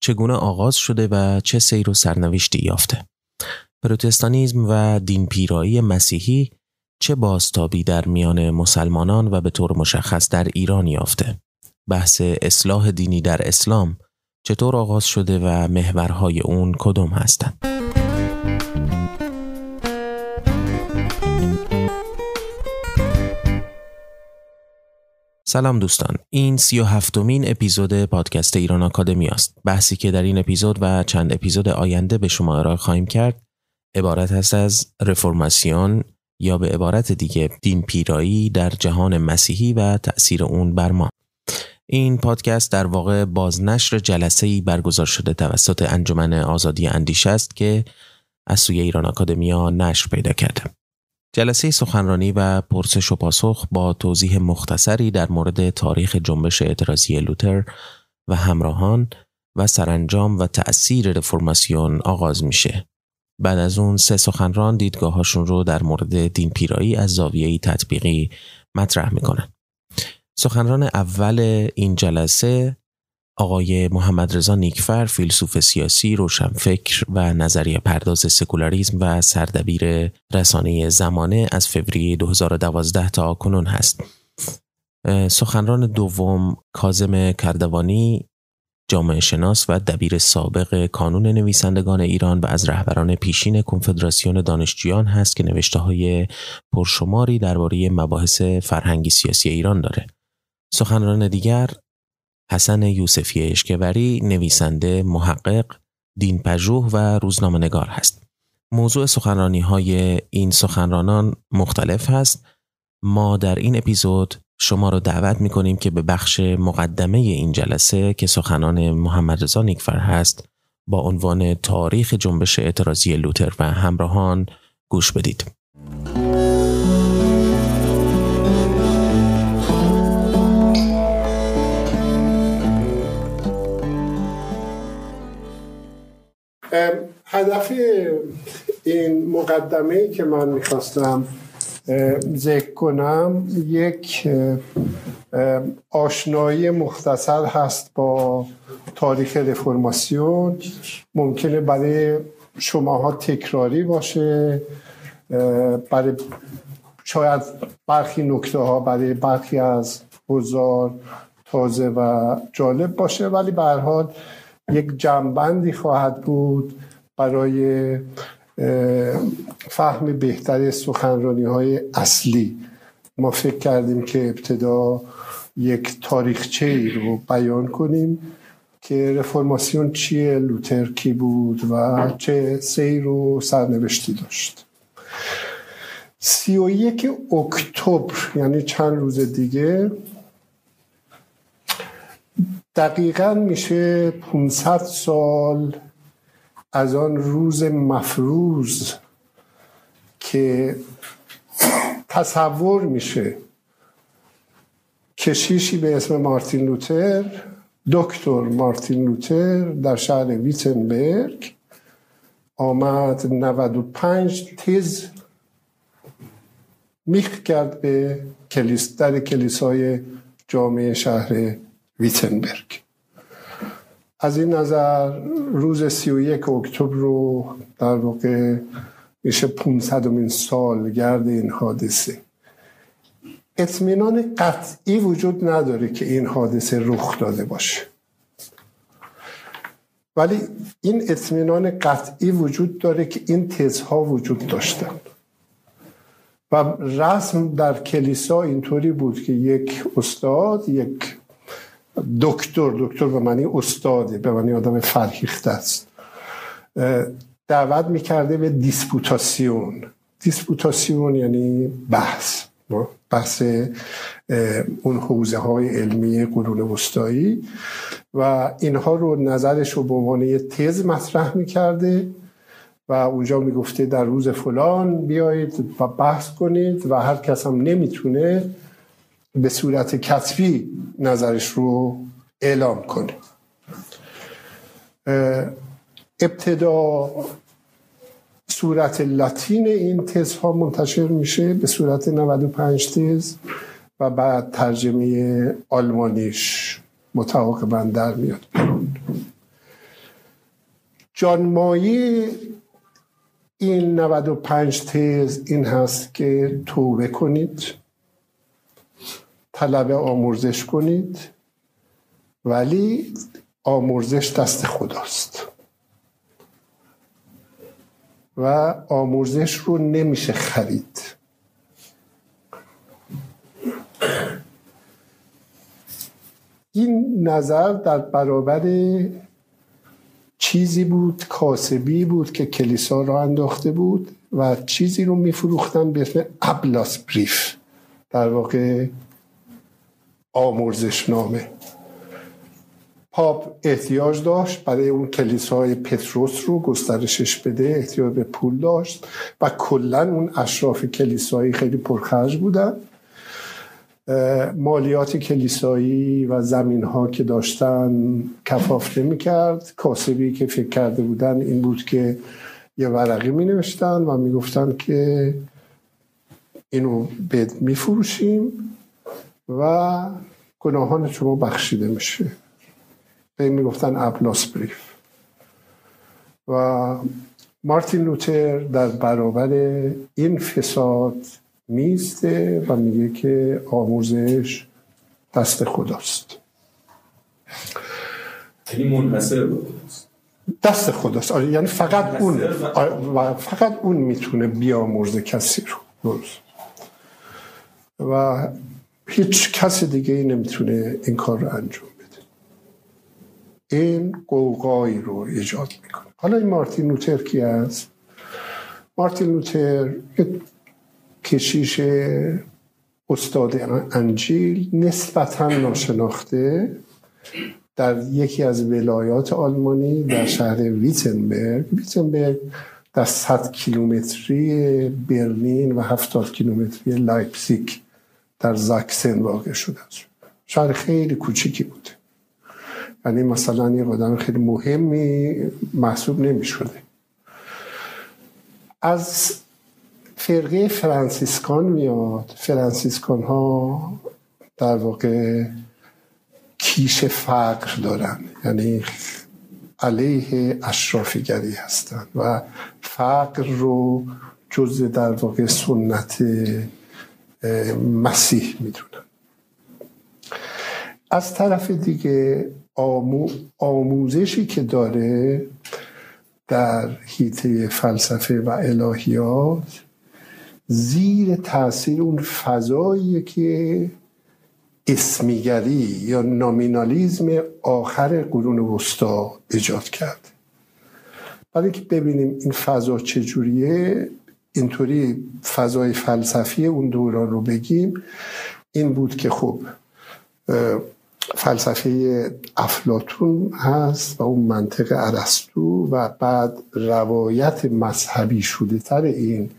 چگونه آغاز شده و چه سیر و سرنوشتی یافته؟ پروتستانیزم و دین پیرایی مسیحی چه بازتابی در میان مسلمانان و به طور مشخص در ایران یافته؟ بحث اصلاح دینی در اسلام چطور آغاز شده و محورهای اون کدام هستند؟ سلام دوستان. این سی و هفتمین اپیزود پادکست ایران آکادمی است. بحثی که در این اپیزود و چند اپیزود آینده به شما ارائه خواهیم کرد عبارت هست از رفرماسیون یا به عبارت دیگه دین پیرایی در جهان مسیحی و تأثیر اون بر ما. این پادکست در واقع بازنشر جلسه ای برگزار شده توسط انجمن آزادی اندیش است که از سوی ایران آکادمیا نشر پیدا کرده. جلسه سخنرانی و پرسش و پاسخ با توضیح مختصری در مورد تاریخ جنبش اعتراضی لوتر و همراهان و سرانجام و تأثیر رفرماسیون آغاز میشه. بعد از اون سه سخنران دیدگاهاشون رو در مورد دین پیرایی از زاویه تطبیقی مطرح می‌کنن. سخنران اول این جلسه آقای محمد رضا نیکفر فیلسوف سیاسی روشنفکر و نظریه پرداز سکولاریزم و سردبیر رسانه زمانه از فوریه 2012 تا کنون هست سخنران دوم کازم کردوانی جامعه شناس و دبیر سابق کانون نویسندگان ایران و از رهبران پیشین کنفدراسیون دانشجویان هست که نوشته های پرشماری درباره مباحث فرهنگی سیاسی ایران داره. سخنران دیگر حسن یوسفی اشکوری نویسنده محقق دین پژوه و روزنامه نگار هست موضوع سخنرانی های این سخنرانان مختلف هست ما در این اپیزود شما را دعوت می کنیم که به بخش مقدمه این جلسه که سخنان محمد رضا نیکفر هست با عنوان تاریخ جنبش اعتراضی لوتر و همراهان گوش بدید. هدف این مقدمه که من می‌خواستم ذکر کنم یک آشنایی مختصر هست با تاریخ رفرماسیون ممکنه برای شماها تکراری باشه برای شاید برخی نکته ها برای برخی از حضار تازه و جالب باشه ولی به حال یک جنبندی خواهد بود برای فهم بهتر سخنرانی های اصلی. ما فکر کردیم که ابتدا یک تاریخچه ای رو بیان کنیم که رفرماسیون چیه لوتر کی بود و چه سیر و سرنوشتی داشت. سی و یک اکتبر یعنی چند روز دیگه دقیقا میشه 500 سال از آن روز مفروض که تصور میشه کشیشی به اسم مارتین لوتر دکتر مارتین لوتر در شهر ویتنبرگ آمد. 95 تز میخ کرد به کلیس در کلیسای جامعه شهر ویتنبرگ. از این نظر روز سی و یک اکتبر رو در واقع میشه 500 سال گرد این حادثه. اطمینان قطعی وجود نداره که این حادثه رخ داده باشه. ولی این اطمینان قطعی وجود داره که این تزها وجود داشتن. و رسم در کلیسا اینطوری بود که یک استاد یک دکتر دکتر به معنی استاده به معنی آدم فرهیخته است. دعوت می‌کرده به دیسپوتاسیون. دیسپوتاسیون یعنی بحث. بحث اون حوزه های علمی قرون وسطایی و اینها رو نظرش رو به عنوان یه تز مطرح می‌کرده و اونجا می‌گفته در روز فلان بیایید و بحث کنید و هر کس هم نمی‌تونه به صورت کتبی نظرش رو اعلام کنه. ابتدا صورت لاتین این تز ها منتشر میشه به صورت 95 تز و بعد ترجمه آلمانیش متعاقبا در میاد جانمایی این 95 تز این هست که توبه کنید. طلب آمرزش کنید ولی آمرزش دست خداست. و آمرزش رو نمیشه خرید. این نظر در برابر چیزی بود کاسبی بود که کلیسا را انداخته بود و چیزی رو میفروختن به اسم ابلاس بریف. در واقع آمرزش نامه پاپ احتیاج داشت برای اون کلیسای پتروس رو گسترشش بده احتیاج به پول داشت و کلا اون اشراف کلیسایی خیلی پرخرج بودن. مالیات کلیسایی و زمین ها که داشتن کفاف نمی کرد کاسبی که فکر کرده بودن این بود که یه ورقی می نوشتن و می گفتن که اینو بد می فروشیم و گناهان شما بخشیده میشه. به این می گفتن ابلاس بریف. و مارتین لوتر در برابر این فساد میسته و میگه که آموزش دست خداست. یعنی منحصر دست خداست. آره یعنی فقط اون. آره فقط اون می‌تونه بیامرزه کسی رو. درست. و هیچ کس دیگه ای نمی‌تونه این کار رو انجام بده. این قوقایی رو ایجاد می‌کنه. حالا این مارتین لوتر کی است؟ مارتین لوتر کشیش استاد انجیل نسبتا ناشناخته در یکی از ولایات آلمانی در شهر ویتنبرگ. ویتنبرگ در 100 کیلومتری برلین و 70 کیلومتری لایپزیگ در زاکسن واقع شده است. شهر خیلی کوچیکی بوده یعنی مثلا یه آدم خیلی مهمی محسوب نمی شده از فرقه فرانسیسکان میاد. فرانسیسکان ها در واقع کیش فقر دارن. یعنی علیه اشرافیگری هستند و فقر رو جز در واقع سنت مسیح می‌دونن. از طرف دیگه آموزشی که داره در حیطه فلسفه و الهیات زیر تاثیر اون فضایی که اسمیگری یا نامینالیزم آخر قرون وسطا ایجاد کرد. برای که ببینیم این فضا چجوریه اینطوری فضای فلسفی اون دوران رو بگیم این بود که خب فلسفه افلاتون هست و اون منطق ارسطو و بعد روایت مذهبی شده تر این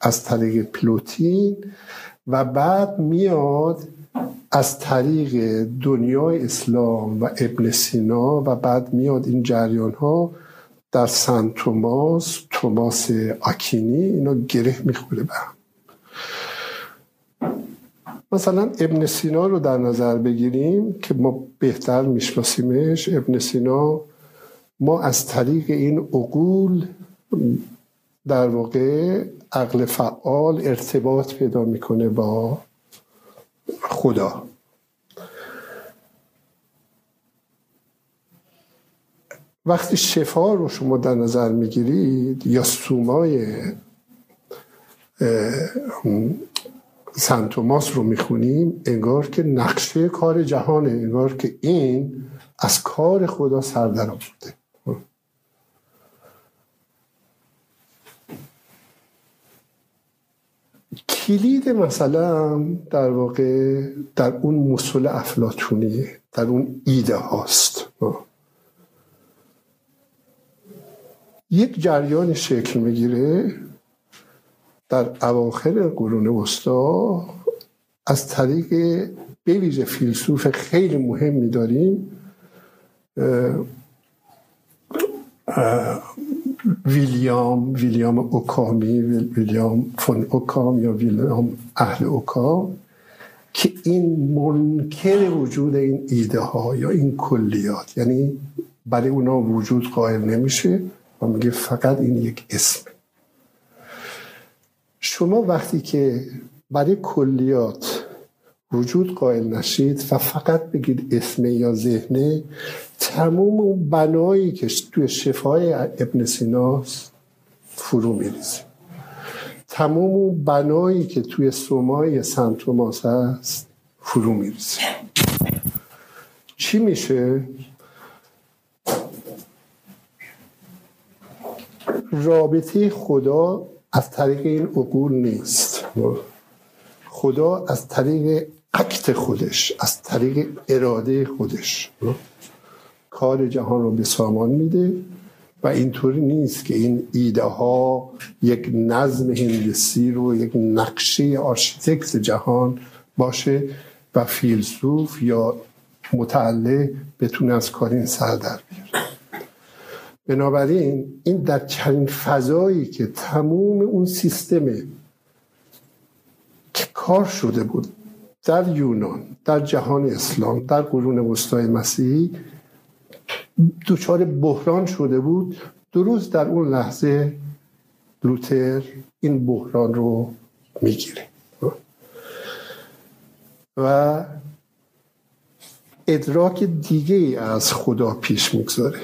از طریق پلوتین و بعد میاد از طریق دنیای اسلام و ابن سینا و بعد میاد این جریان ها در سن توماس توماس آکینی اینا گره می‌خوره به هم. مثلا ابن سینا رو در نظر بگیریم که ما بهتر میشناسیمش. ابن سینا ما از طریق این عقول در واقع عقل فعال ارتباط پیدا می‌کنه با خدا. وقتی شفا رو شما در نظر می‌گیرید یا سومای سنتوماس رو می‌خونیم انگار که نقشه کار جهانه انگار که این از کار خدا سر در آورده. کلید مثلا در واقع در اون مسل افلاتونی در اون ایده هاست. یک جریان شکل می‌گیره در اواخر قرون وسطا از طریق بویژه فیلسوف خیلی مهمی داریم ویلیام ویلیام اوکامی ویلیام فون اوکام یا ویلیام اهل اوکام که این منکر وجود این ایده ها یا این کلیات یعنی برای اونا وجود قائل نمیشه. و میگه فقط این یک اسم. شما وقتی که برای کلیات وجود قائل نشید و فقط بگید اسمه یا ذهنه تموم اون بنایی که توی شفای ابن سیناست فرو میریزه. تمام اون بنایی که توی سومای سنتوماس هست فرو میریزه. چی میشه؟ رابطه خدا از طریق این عقول نیست. خدا از طریق Akt خودش از طریق اراده خودش. کار جهان رو به سامان میده و اینطوری نیست که این ایده ها یک نظم هندسی رو یک نقشه آرشیتکت جهان باشه و فیلسوف یا متعله بتونه از کار این سر در بیاره. بنابراین این در چنین فضایی که تموم اون سیستم که کار شده بود در یونان در جهان اسلام در قرون وسطای مسیحی دچار بحران شده بود. درست در اون لحظه لوتر این بحران رو می‌گیره. و ادراک دیگه از خدا پیش می‌گذاره.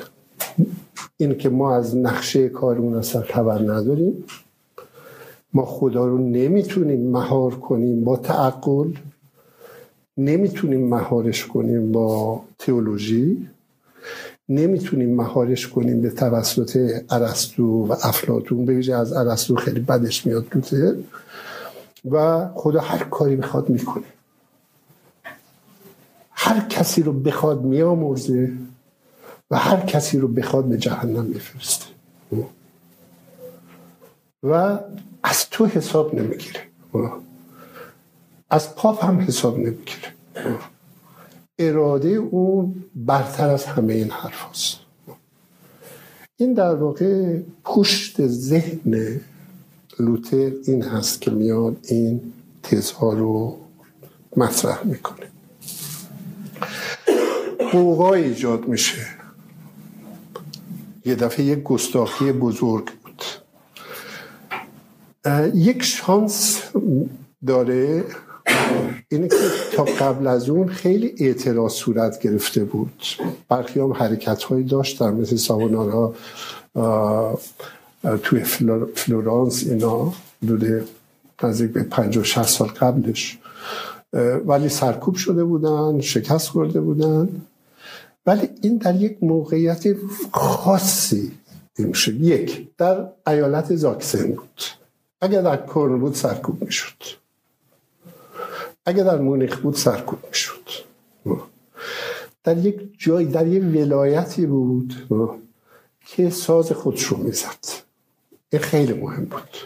این که ما از نقشه کارمون اصلا خبر نداریم. ما خدا رو نمی‌تونیم مهار کنیم با تعقل. نمی‌تونیم مهارش کنیم با تئولوژی. نمی‌تونیم مهارش کنیم به توسط ارسطو و افلاتون به از ارسطو خیلی بدش میاد دوته و خدا هر کاری بخواد می‌کنه. هر کسی رو بخواد میامرزه. و هر کسی رو بخواد به جهنم میفرسته. و از تو حساب نمی‌گیره. از پاپ هم حساب نمی‌گیره. اراده اون برتر از همه این حرف هست. این در واقع پشت ذهن لوتر این هست که میاد این تزها رو مطرح می‌کنه. قوقای ایجاد میشه. یه دفعه یک گستاخی بزرگ بود. یک شانس داره اینه که تا قبل از اون خیلی اعتراض صورت گرفته بود. برخی هم حرکت هایی داشتن مثل ساونارا توی فلورانس اینا بوده نزدیک به 50 60 سال قبلش. ولی سرکوب شده بودن شکست خورده بودن. ولی این در یک موقعیت خاصی میشه یک در ایالت زاکسن بود. اگر در کرن بود سرکوب می‌شد. اگر در مونیخ بود سرکوب می‌شد. در یک جای در یک ولایتی بود که ساز خودش رو می‌زد. این خیلی مهم بود.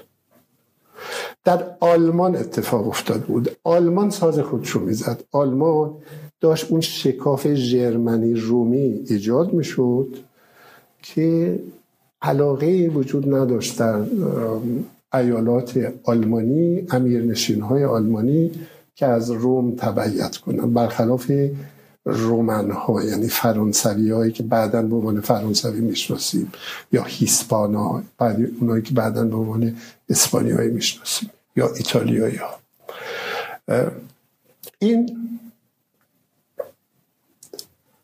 در آلمان اتفاق افتاد بود. آلمان ساز خودش رو می‌زد. آلمان داشت اون شکاف جرمنی رومی ایجاد می‌شد که علاقه وجود نداشت در ایالات آلمانی امیرنشین های آلمانی که از روم تبعیت کنن برخلاف رومن ها یعنی فرانسوی هایی که بعدا به عنوان فرانسوی می‌شناسیم یا هیسپانا بعد اونایی که بعدا به عنوان اسپانیایی می‌شناسیم یا ایتالیایی ها این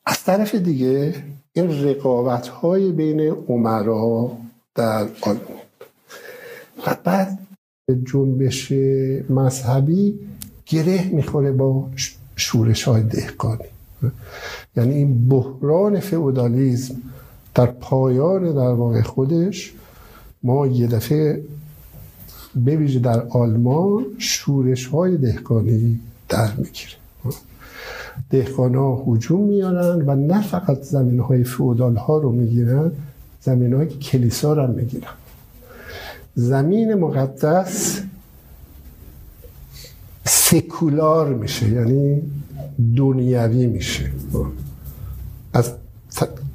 از طرف دیگه این رقابت های بین عمرا در آلمان و بعد جنبش مذهبی گره می‌خوره با شورش های دهقانی. یعنی این بحران فئودالیسم در پایان در واقع خودش ما یه دفعه بویژه در آلمان شورش های دهقانی در می‌گیره. دهقان ها حجوم میارن و نه فقط زمین های فئودال ها رو می‌گیرن زمین های کلیسا رو می‌گیرن. زمین مقدس سکولار میشه یعنی دنیوی میشه. از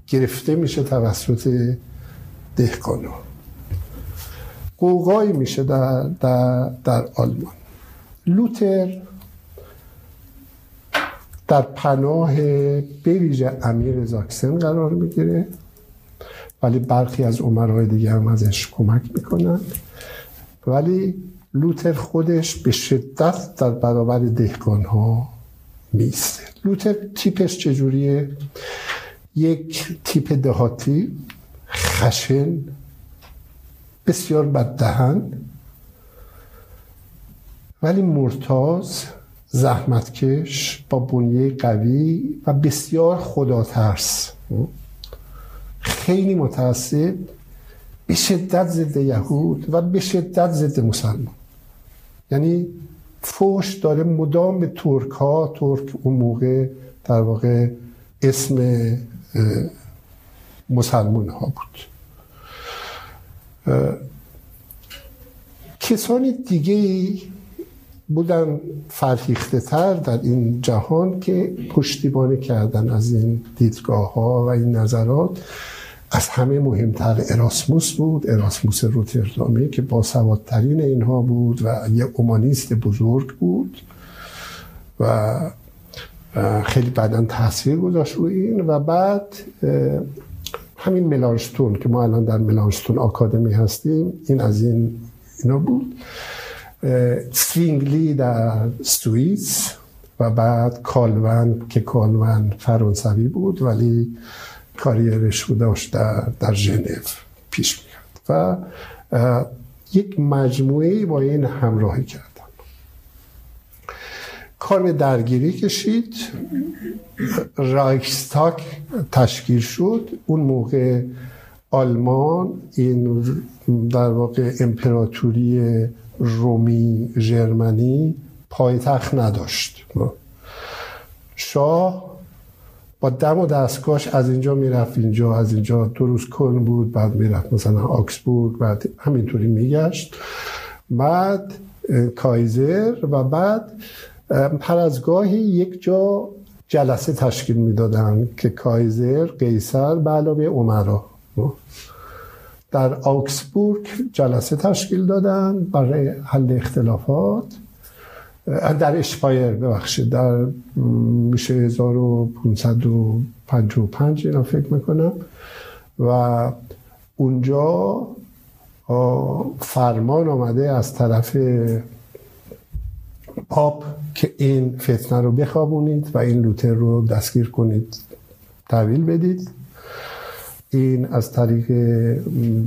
گرفته میشه توسط دهقانا. قوقایی میشه در, در, در آلمان. لوتر در پناه بویژه امیر زاکسن قرار می‌گیره. ولی برخی از عمرهای دیگه هم ازش کمک می‌کنن. ولی لوتر خودش به شدت در برابر دهقان ها میسته لوتر تیپش چجوریه؟ یک تیپ دهاتی خشن بسیار بددهن ولی مرتاز زحمتکش با بنیه قوی و بسیار خدا ترس خیلی متعصب به شدت ضد یهود و به شدت ضد مسلمان. یعنی فوش داره مدام به ترک ها ترک اون موقع در واقع اسم مسلمان ها بود. کسانی دیگه بودن فرهیخته تر در این جهان که پشتیبانی کردن از این دیدگاه ها و این نظرات از همه مهمتر اراسموس بود اراسموس روتردامی که با سوادترین اینها بود و یه اومانیست بزرگ بود و خیلی بعدا تاثیر گذاشت روی این و بعد همین ملانشتون که ما الان در Melanchthon Akademie هستیم این از این اینا بود. سوینگلی در سوئیس و بعد کالون که کالون فرانسوی بود ولی career ش رو داشت در, در ژنو پیش می‌کرد و یک مجموعه با این همراهی کردن. کار به درگیری کشید. Reichstag تشکیل شد. اون موقع آلمان این در واقع امپراتوری رومی ژرمنی پایتخت نداشت. شاه با دم و دستگاش از اینجا می‌رفت اینجا از اینجا دو روز کلن بود بعد می‌رفت مثلا آگسبورگ بعد همینطوری میگشت. بعد کایزر و بعد هر از گاهی یک جا جلسه تشکیل می‌دادن که کایزر قیصر به علاوه عمرا. در آکسبورگ جلسه تشکیل دادن برای حل اختلافات. در اشپایر ببخشید در میشه 1555 اینا فکر می‌کنم. و اونجا فرمان آمده از طرف پاپ که این فتنه رو بخوابونید و این لوتر رو دستگیر کنید تحویل بدید. این از طریق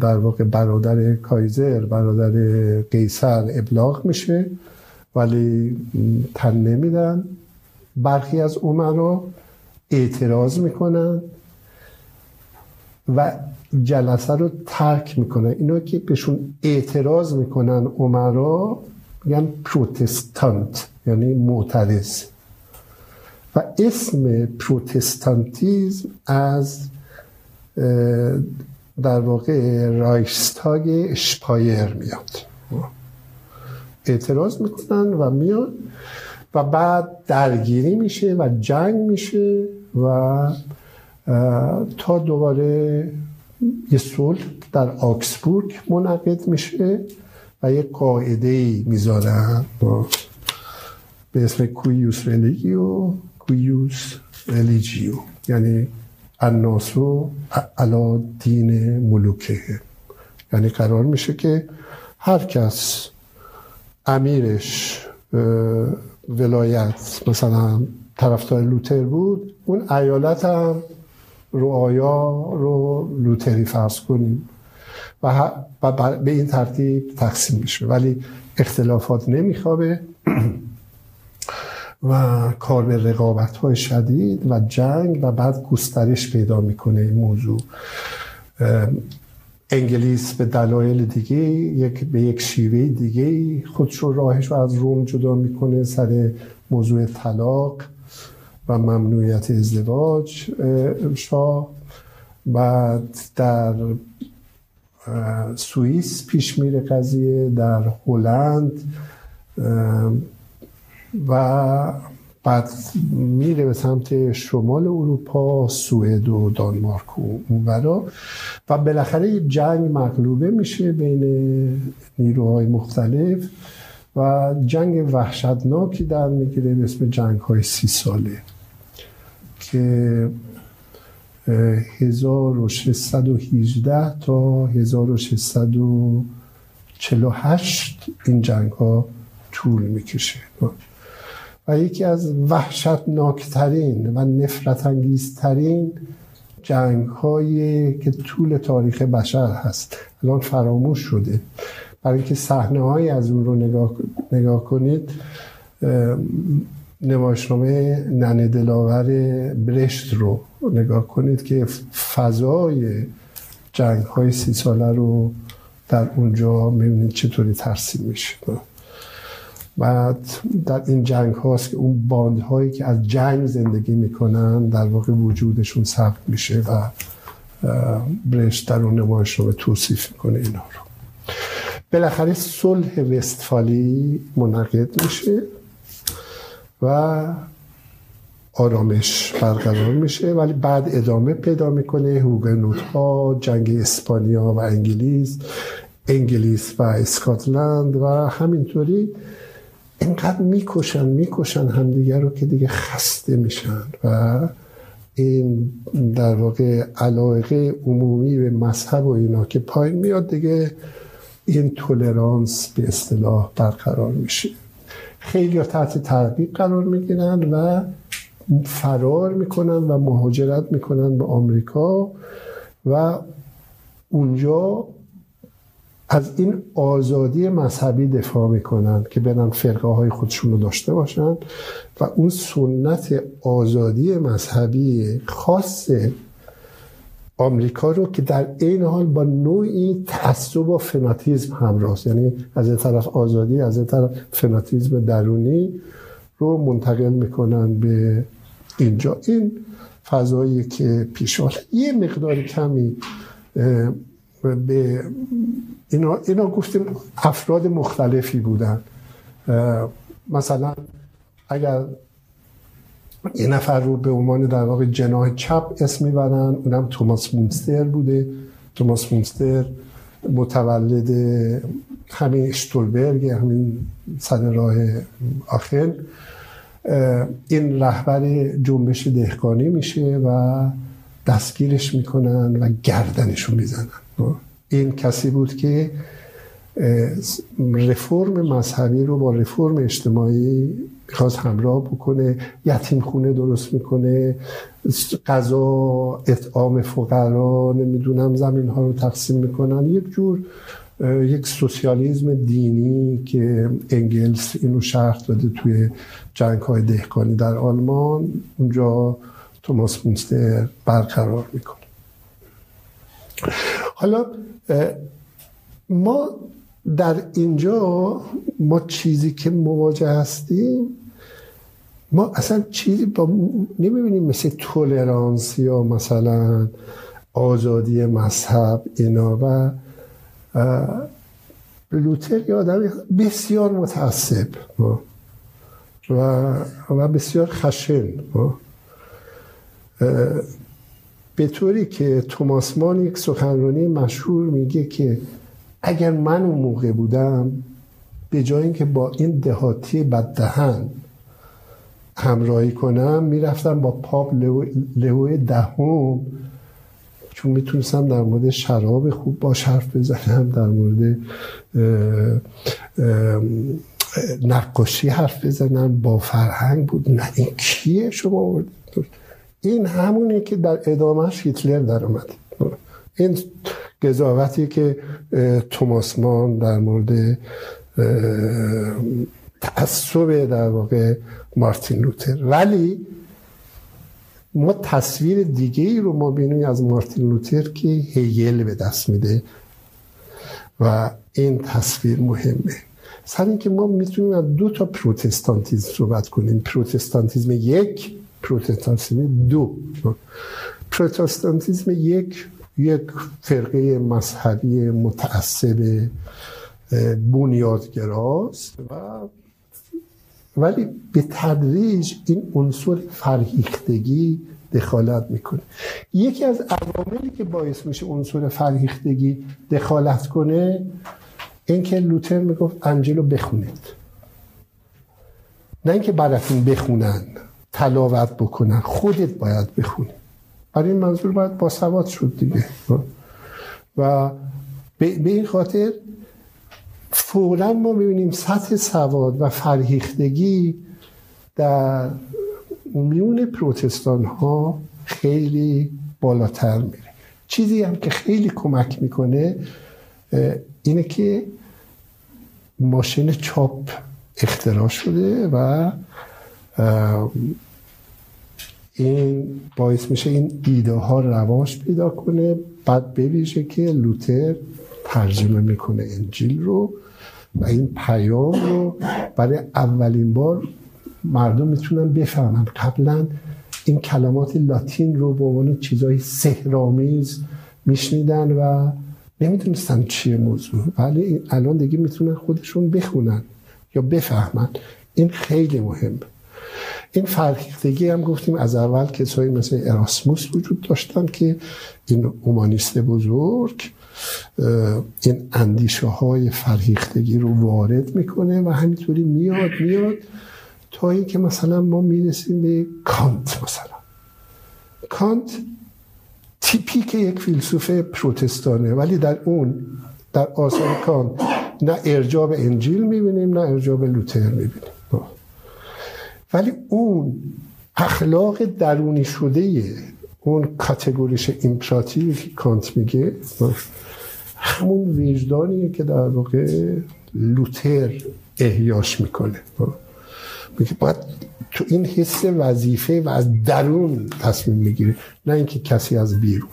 در واقع برادر کایزر برادر قیصر ابلاغ میشه ولی تن نمیدن. برخی از رو اعتراض می‌کنن و جلسه رو ترک می‌کنن. اینا که بهشون اعتراض می‌کنن عمرا میگن پروتستانت یعنی معترض. و اسم پروتستانتیزم از در واقع رایشتاگ اشپایر میاد. اعتراض می‌کنن و میاد و بعد درگیری میشه و جنگ میشه و تا دوباره یه صلح در آگسبورگ منعقد میشه و یه قاعده می‌ذارن به اسم cuius regio eius religio یعنی الناس علی دین ملوکهم. یعنی قرار میشه که هر کس امیرش ولایت مثلا طرفدار لوتر بود اون ایالت هم رعایا رو لوتری فرض کنیم. و, به این ترتیب تقسیم میشه. ولی اختلافات نمیخوابه. و کار به رقابت های شدید و جنگ و بعد گسترش پیدا می‌کنه این موضوع. انگلیس به دلایل دیگه یک به یک شیوه دیگه خودش رو راهش رو از روم جدا می‌کنه سر موضوع طلاق و ممنوعیت ازدواج شاه. بعد در سوئیس پیش میره قضیه در هلند و بعد میره به سمت شمال اروپا سوئد و دانمارک و اونورا و بالاخره جنگ مغلوبه میشه بین نیروهای مختلف و جنگ وحشتناکی در می‌گیره به اسم جنگ های سی ساله که 1618 تا 1648 این جنگ ها طول می‌کشه. و یکی از وحشتناکترین و نفرت انگیزترین جنگ هایی که طول تاریخ بشر هست. الان فراموش شده. برای اینکه صحنه هایی از اون رو نگاه, نگاه کنید نمایشنامه ننه دلاور برشت رو نگاه کنید که فضای جنگ های سی ساله رو در اونجا می‌بینید چطوری ترسیم میشه. بعد در این جنگ هاست که اون باند هایی که از جنگ زندگی می‌کنن در واقع وجودشون ثبت میشه و برشت در اون نمایشنامه توصیف می‌کنه اینا رو. بالاخره صلح وستفالی منعقد میشه و آرامش برقرار میشه ولی بعد ادامه پیدا می‌کنه. هوگنوت ها جنگ اسپانیا و انگلیس انگلیس و اسکاتلند و همینطوری اینقدر می‌کشن می‌کشن همدیگر رو که دیگه خسته میشن و این در واقع علاقه عمومی به مذهب و اینا که پایین میاد دیگه این تولرانس به اصطلاح برقرار میشه. خیلی تحت تعقیب قرار می‌گیرن و فرار می‌کنن و مهاجرت می‌کنن به آمریکا و اونجا از این آزادی مذهبی دفاع می‌کنن که برن فرقه های خودشون رو داشته باشن و اون سنت آزادی مذهبی خاص آمریکا رو که در این حال با نوعی تعصب و فناتیزم همراه یعنی از این طرف آزادی از این طرف فناتیزم درونی رو منتقل می‌کنن به اینجا. این فضایی که پیش یه مقدار کمی به اینا, اینا گفتیم افراد مختلفی بودن. مثلا اگر یه نفر رو به عنوان در واقع جناه چپ اسم می‌برن اونم توماس مونستر بوده. توماس مونستر متولد همین اشتولبرگ همین سر راه آخر. این رهبر جنبش دهقانی میشه و دستگیرش می‌کنن و گردنشو می‌زنن. این کسی بود که رفرم مذهبی رو با رفرم اجتماعی می‌خواست همراه بکنه یتیم خونه درست می‌کنه غذا اطعام فقرا نمی‌دونم زمین ها رو تقسیم می‌کنن. یک جور یک سوسیالیزم دینی که انگلس اینو شرح داده توی جنگ های دهکانی در آلمان. اونجا توماس مونستر برقرار می‌کنه. حالا ما در اینجا ما چیزی که مواجه هستیم ما اصلا چیزی با نمی‌بینیم مثل تولرانس یا مثلا آزادی مذهب اینا و لوتر یه آدم بسیار متعصب و و بسیار خشن به طوری که توماس مان یک سخنرانی مشهور میگه که اگر من اون موقع بودم به جای اینکه با این دهاتی بددهن همراهی کنم می‌رفتم با پاپ لهو دهم چون می‌تونستم در مورد شراب خوب باش حرف بزنم در مورد نقاشی حرف بزنم با فرهنگ بود. نه این کیه شما؟ این همونی که در ادامهش هیتلر در اومد. این قضاوتی که توماس مان در مورد تعصب در واقع مارتین لوتر. ولی ما تصویر دیگه ای رو ما بینیم از مارتین لوتر که هیل به دست میده و این تصویر مهمه. سر اینکه ما می‌تونیم از دو تا پروتستانتیزم صحبت کنیم. پروتستانتیزم یک پروتستانتیزم دو. پروتستانتیزم یک یک فرقه مذهبی متعصب بنیادگراست و ولی به تدریج این عنصر فرهیختگی دخالت می‌کنه. یکی از عواملی که باعث میشه عنصر فرهیختگی دخالت کنه اینکه لوتر می‌گفت انجلو بخونید. نه اینکه براتون بخونن. تلاوت بکنن. خودت باید بخونی. برای این منظور باید با سواد شد دیگه. و به این خاطر فورا ما می‌بینیم سطح سواد و فرهیختگی در میون پروتستان ها خیلی بالاتر میره. چیزی هم که خیلی کمک می‌کنه اینه که ماشین چاپ اختراع شده و این باعث میشه این ایده ها رواج پیدا کنه. بعد بویژه که لوتر ترجمه می‌کنه انجیل رو و این پیام رو برای اولین بار مردم می‌تونن بفهمن. قبلا این کلمات لاتین رو به عنوان چیزای سهرامیز میشنیدن و نمی‌دونستن چیه موضوع. ولی الان دیگه می‌تونن خودشون بخونن یا بفهمن. این خیلی مهم. این فرهیختگی هم گفتیم از اول کسایی مثل اراسموس وجود داشتن که این اومانیست بزرگ این اندیشه های فرهیختگی رو وارد می‌کنه و همینطوری میاد میاد تا اینکه مثلا ما می‌رسیم به کانت مثلا. کانت تیپیک یک فیلسوف پروتستانه ولی در اون در آثار کانت نه ارجاع به انجیل می‌بینیم نه ارجاع به لوتر می‌بینیم. ولی اون اخلاق درونی شده اون kategorische Imperativ ی که کانت میگه همون وجدانیه که در واقع لوتر احیاش می‌کنه. میگه باید تو این حس وظیفه و از درون تصمیم می‌گیره نه اینکه کسی از بیرون.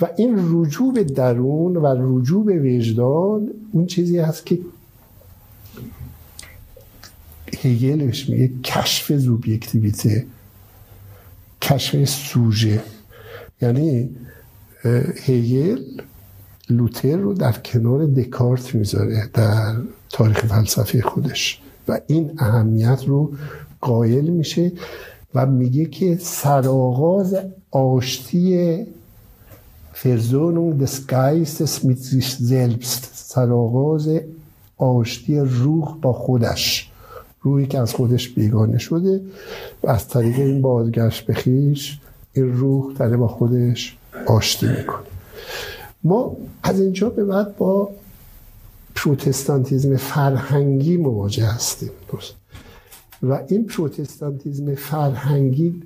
و این رجوع به درون و رجوع به وجدان اون چیزی هست که هگلش میگه کشف زوبیکتیویته. کشف سوژه. یعنی هگل لوتر رو در کنار دکارت می‌ذاره در تاریخ فلسفه خودش و این اهمیت رو قائل میشه و میگه که سرآغاز آشتی فرزونون Geistes mit sich سرآغاز آشتی روح با خودش. روحی که از خودش بیگانه شده و از طریق این بازگشت به خیش این روح داره با خودش آشتی می‌کنه. ما از اینجا به بعد با پروتستانتیزم فرهنگی مواجه هستیم. و این پروتستانتیزم فرهنگی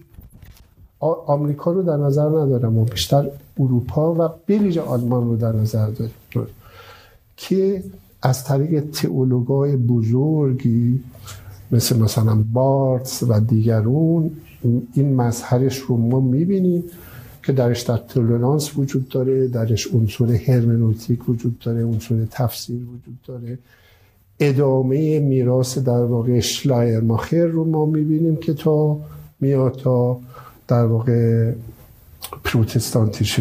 آمریکا رو در نظر ندارم و بیشتر اروپا و بلیج آلمان رو در نظر داریم. که از طریق تئولوگای بزرگی مثل مثلا بارتس و دیگرون این مظهرش رو ما می‌بینیم که درش در تولرانس وجود داره درش عنصر هرمنوتیک وجود داره عنصر تفسیر وجود داره. ادامه میراث در واقع ماخر رو ما می‌بینیم که تا میاد تا در واقع پروتستانتیش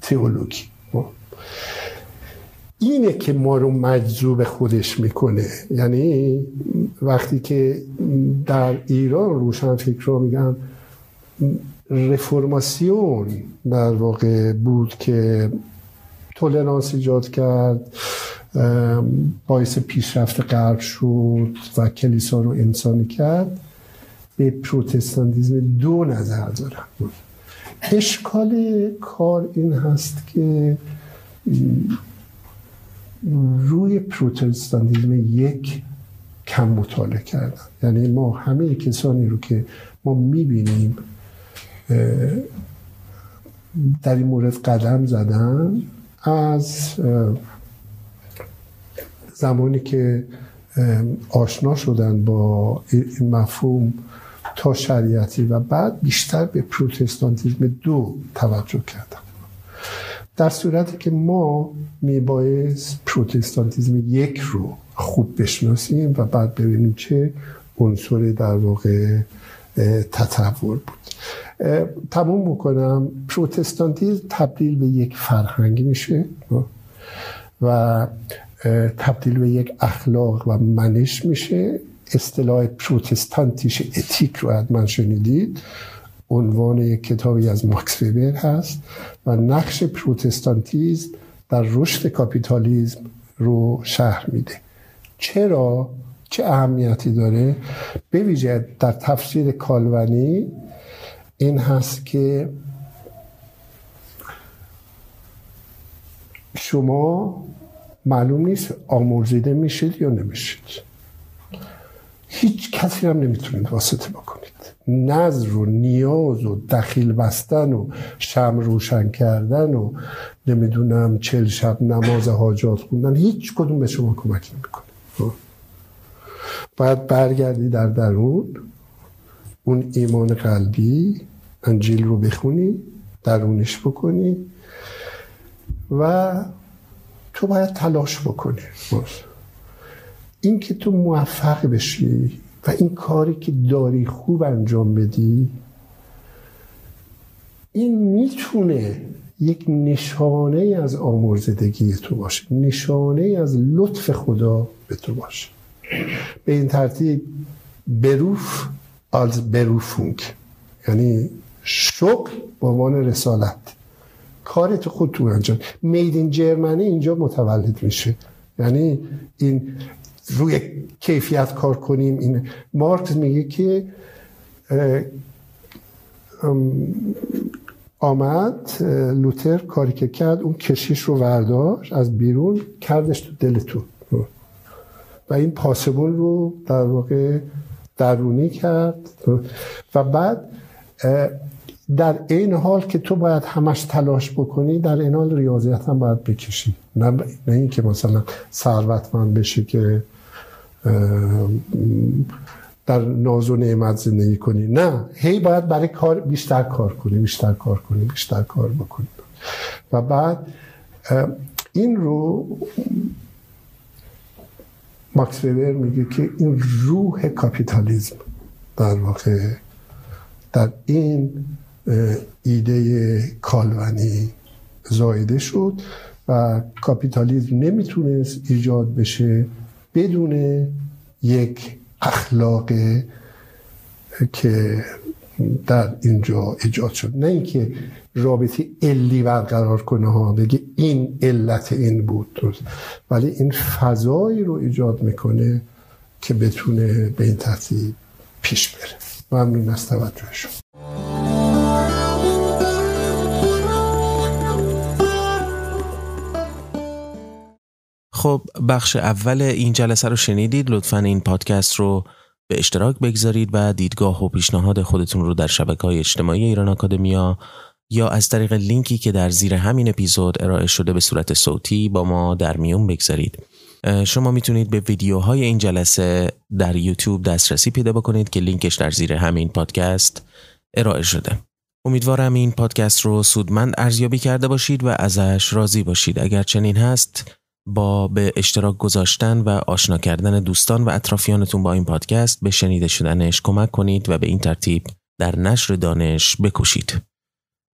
تئولوژی اینه که ما رو مجذوب خودش می‌کنه. یعنی وقتی که در ایران روشن فکر رو میگن رفرماسیون در واقع بود که تولرانس ایجاد کرد باعث پیشرفت غرب شد و کلیسا رو انسانی کرد. به پروتستانتیزم دو نظر دارم. اشکال کار این هست که روی پروتستانتیزم یک کم مطالعه کردن. یعنی ما همه کسانی رو که ما می‌بینیم در این مورد قدم زدن از زمانی که آشنا شدن با این مفهوم تا شریعتی و بعد بیشتر به پروتستانتیزم دو توجه کردن. در صورتی که ما میبایست پروتستانتیزم یک رو خوب بشناسیم و بعد ببینیم چه عنصر در واقع تطور بود. تموم بکنم. پروتستانتیزم تبدیل به یک فرهنگ میشه و تبدیل به یک اخلاق و منش میشه. اصطلاح protestantische Ethik رو حتما شنیدید. عنوان یک کتابی از ماکس ویبر هست و نقش پروتستانتیزم در رشد کاپیتالیزم رو شهر میده. چرا؟ چه اهمیتی داره؟ به ویژه در تفسیر کالونی این هست که شما معلوم نیست آمرزیده میشید یا نمیشید. هیچ کسی هم نمی‌تونید واسطه بکنید. نظر و نیاز و دخیل بستن و شم روشن کردن و نمی‌دونم چل شب نماز حاجات خوندن هیچ کدوم به شما کمک نمی‌کنه. باید برگردی در درون اون ایمان قلبی انجیل رو بخونی درونش بکنی و تو باید تلاش بکنی. این که تو موفق بشی و این کاری که داری خوب انجام بدی این می‌تونه یک نشانه از آمرزدگی تو باشه نشانه از لطف خدا به تو باشه. به این ترتیب بروف آلز بروفونگ یعنی شغل به عنوان رسالت. کارت خود تو انجام. میدین جرمنی اینجا متولد میشه. یعنی این روی کیفیت کار کنیم. این مارکس میگه که آمد لوتر کاری که کرد اون کشیش رو ورداشت از بیرون کردش تو دلتون و این پاسبون رو در واقع درونی کرد. و بعد در این حال که تو باید همش تلاش بکنی در این حال ریاضیت هم باید بکشی. نه, نه این که مثلا ثروتمند بشی که در ناز و نعمت زندگی کنی. نه هی باید برای کار بیشتر کار کنی بیشتر کار کنی بیشتر کار بکنی. و بعد این رو ماکس ویبر میگه که این روح کاپیتالیزم در واقع در این ایده کالونی زایده شد و کاپیتالیزم نمی‌تونست ایجاد بشه. بدون یک اخلاق که در اینجا ایجاد شد. نه اینکه رابطه علی برقرار کنه ها بگه این علت این بود. ولی این فضایی رو ایجاد می‌کنه که بتونه به این ترتیب پیش بره. ممنون از توجهشون. خب بخش اول این جلسه رو شنیدید. لطفا این پادکست رو به اشتراک بگذارید و دیدگاه و پیشنهاد خودتون رو در شبکه های اجتماعی ایران آکادمیا یا از طریق لینکی که در زیر همین اپیزود ارائه شده به صورت صوتی با ما در میون بگذارید. شما می‌تونید به ویدیوهای این جلسه در یوتیوب دسترسی پیدا بکنید که لینکش در زیر همین پادکست ارائه شده. امیدوارم این پادکست رو سودمند ارزیابی کرده باشید و ازش راضی باشید. اگر چنین هست با به اشتراک گذاشتن و آشنا کردن دوستان و اطرافیانتون با این پادکست به شنیده شدنش کمک کنید و به این ترتیب در نشر دانش بکشید.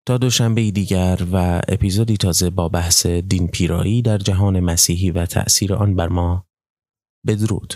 تا دوشنبه دیگر و اپیزودی تازه با بحث دین پیرایی در جهان مسیحی و تأثیر آن بر ما بدرود.